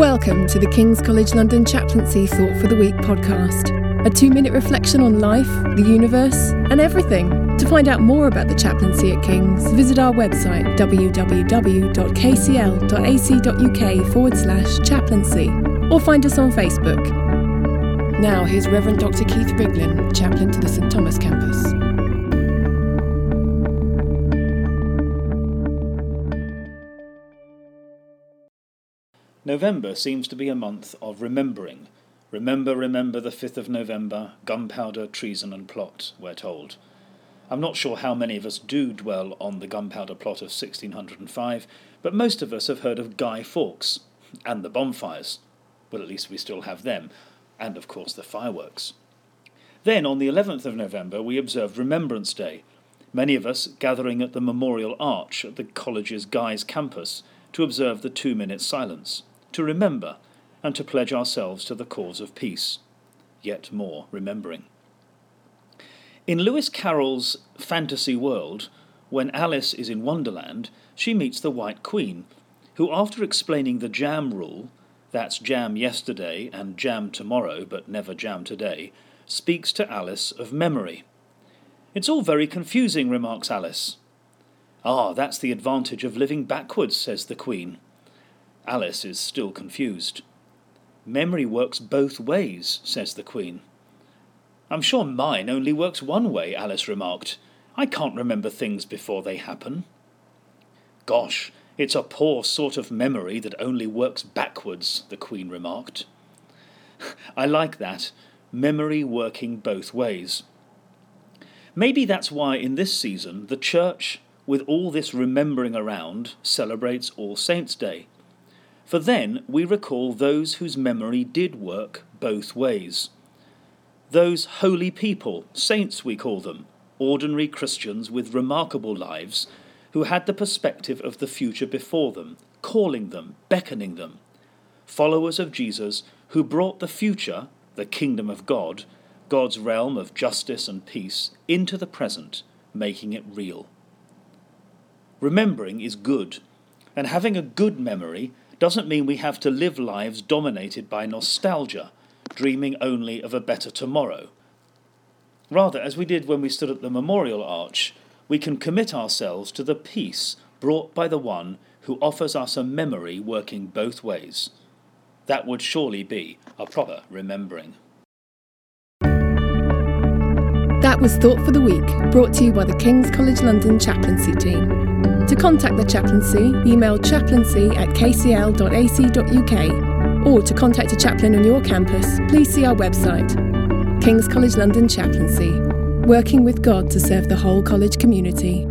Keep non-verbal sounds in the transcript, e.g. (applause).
Welcome to the King's College London Chaplaincy Thought for the Week podcast, a two minute reflection on life, the universe, and everything. To find out more about the chaplaincy at King's, visit our website www.kcl.ac.uk forward slash chaplaincy or find us on Facebook. Now, here's Reverend Dr. Keith Riglin, chaplain to the St Thomas campus. November seems to be a month of remembering. Remember, remember the 5th of November, gunpowder, treason, and plot, we're told. I'm not sure how many of us do dwell on the gunpowder plot of 1605, but most of us have heard of Guy Fawkes and the bonfires. Well, at least we still have them, and of course the fireworks. Then, on the 11th of November, we observed Remembrance Day, many of us gathering at the Memorial Arch at the college's Guy's campus to observe the two minute silence to remember, and to pledge ourselves to the cause of peace. Yet more remembering. In Lewis Carroll's fantasy world, when Alice is in Wonderland, she meets the White Queen, who, after explaining the jam rule that's jam yesterday and jam tomorrow, but never jam today speaks to Alice of memory. It's all very confusing, remarks Alice. Ah, that's the advantage of living backwards, says the Queen. Alice is still confused. Memory works both ways, says the Queen. I'm sure mine only works one way, Alice remarked. I can't remember things before they happen. Gosh, it's a poor sort of memory that only works backwards, the Queen remarked. (laughs) I like that. Memory working both ways. Maybe that's why in this season the Church, with all this remembering around, celebrates All Saints' Day. For then we recall those whose memory did work both ways. Those holy people, saints we call them, ordinary Christians with remarkable lives, who had the perspective of the future before them, calling them, beckoning them. Followers of Jesus who brought the future, the kingdom of God, God's realm of justice and peace, into the present, making it real. Remembering is good, and having a good memory doesn't mean we have to live lives dominated by nostalgia, dreaming only of a better tomorrow. Rather, as we did when we stood at the memorial arch, we can commit ourselves to the peace brought by the one who offers us a memory working both ways. That would surely be a proper remembering. That was Thought for the Week, brought to you by the King's College London chaplaincy team. To contact the chaplaincy, email chaplaincy at kcl.ac.uk or to contact a chaplain on your campus, please see our website. King's College London Chaplaincy, working with God to serve the whole college community.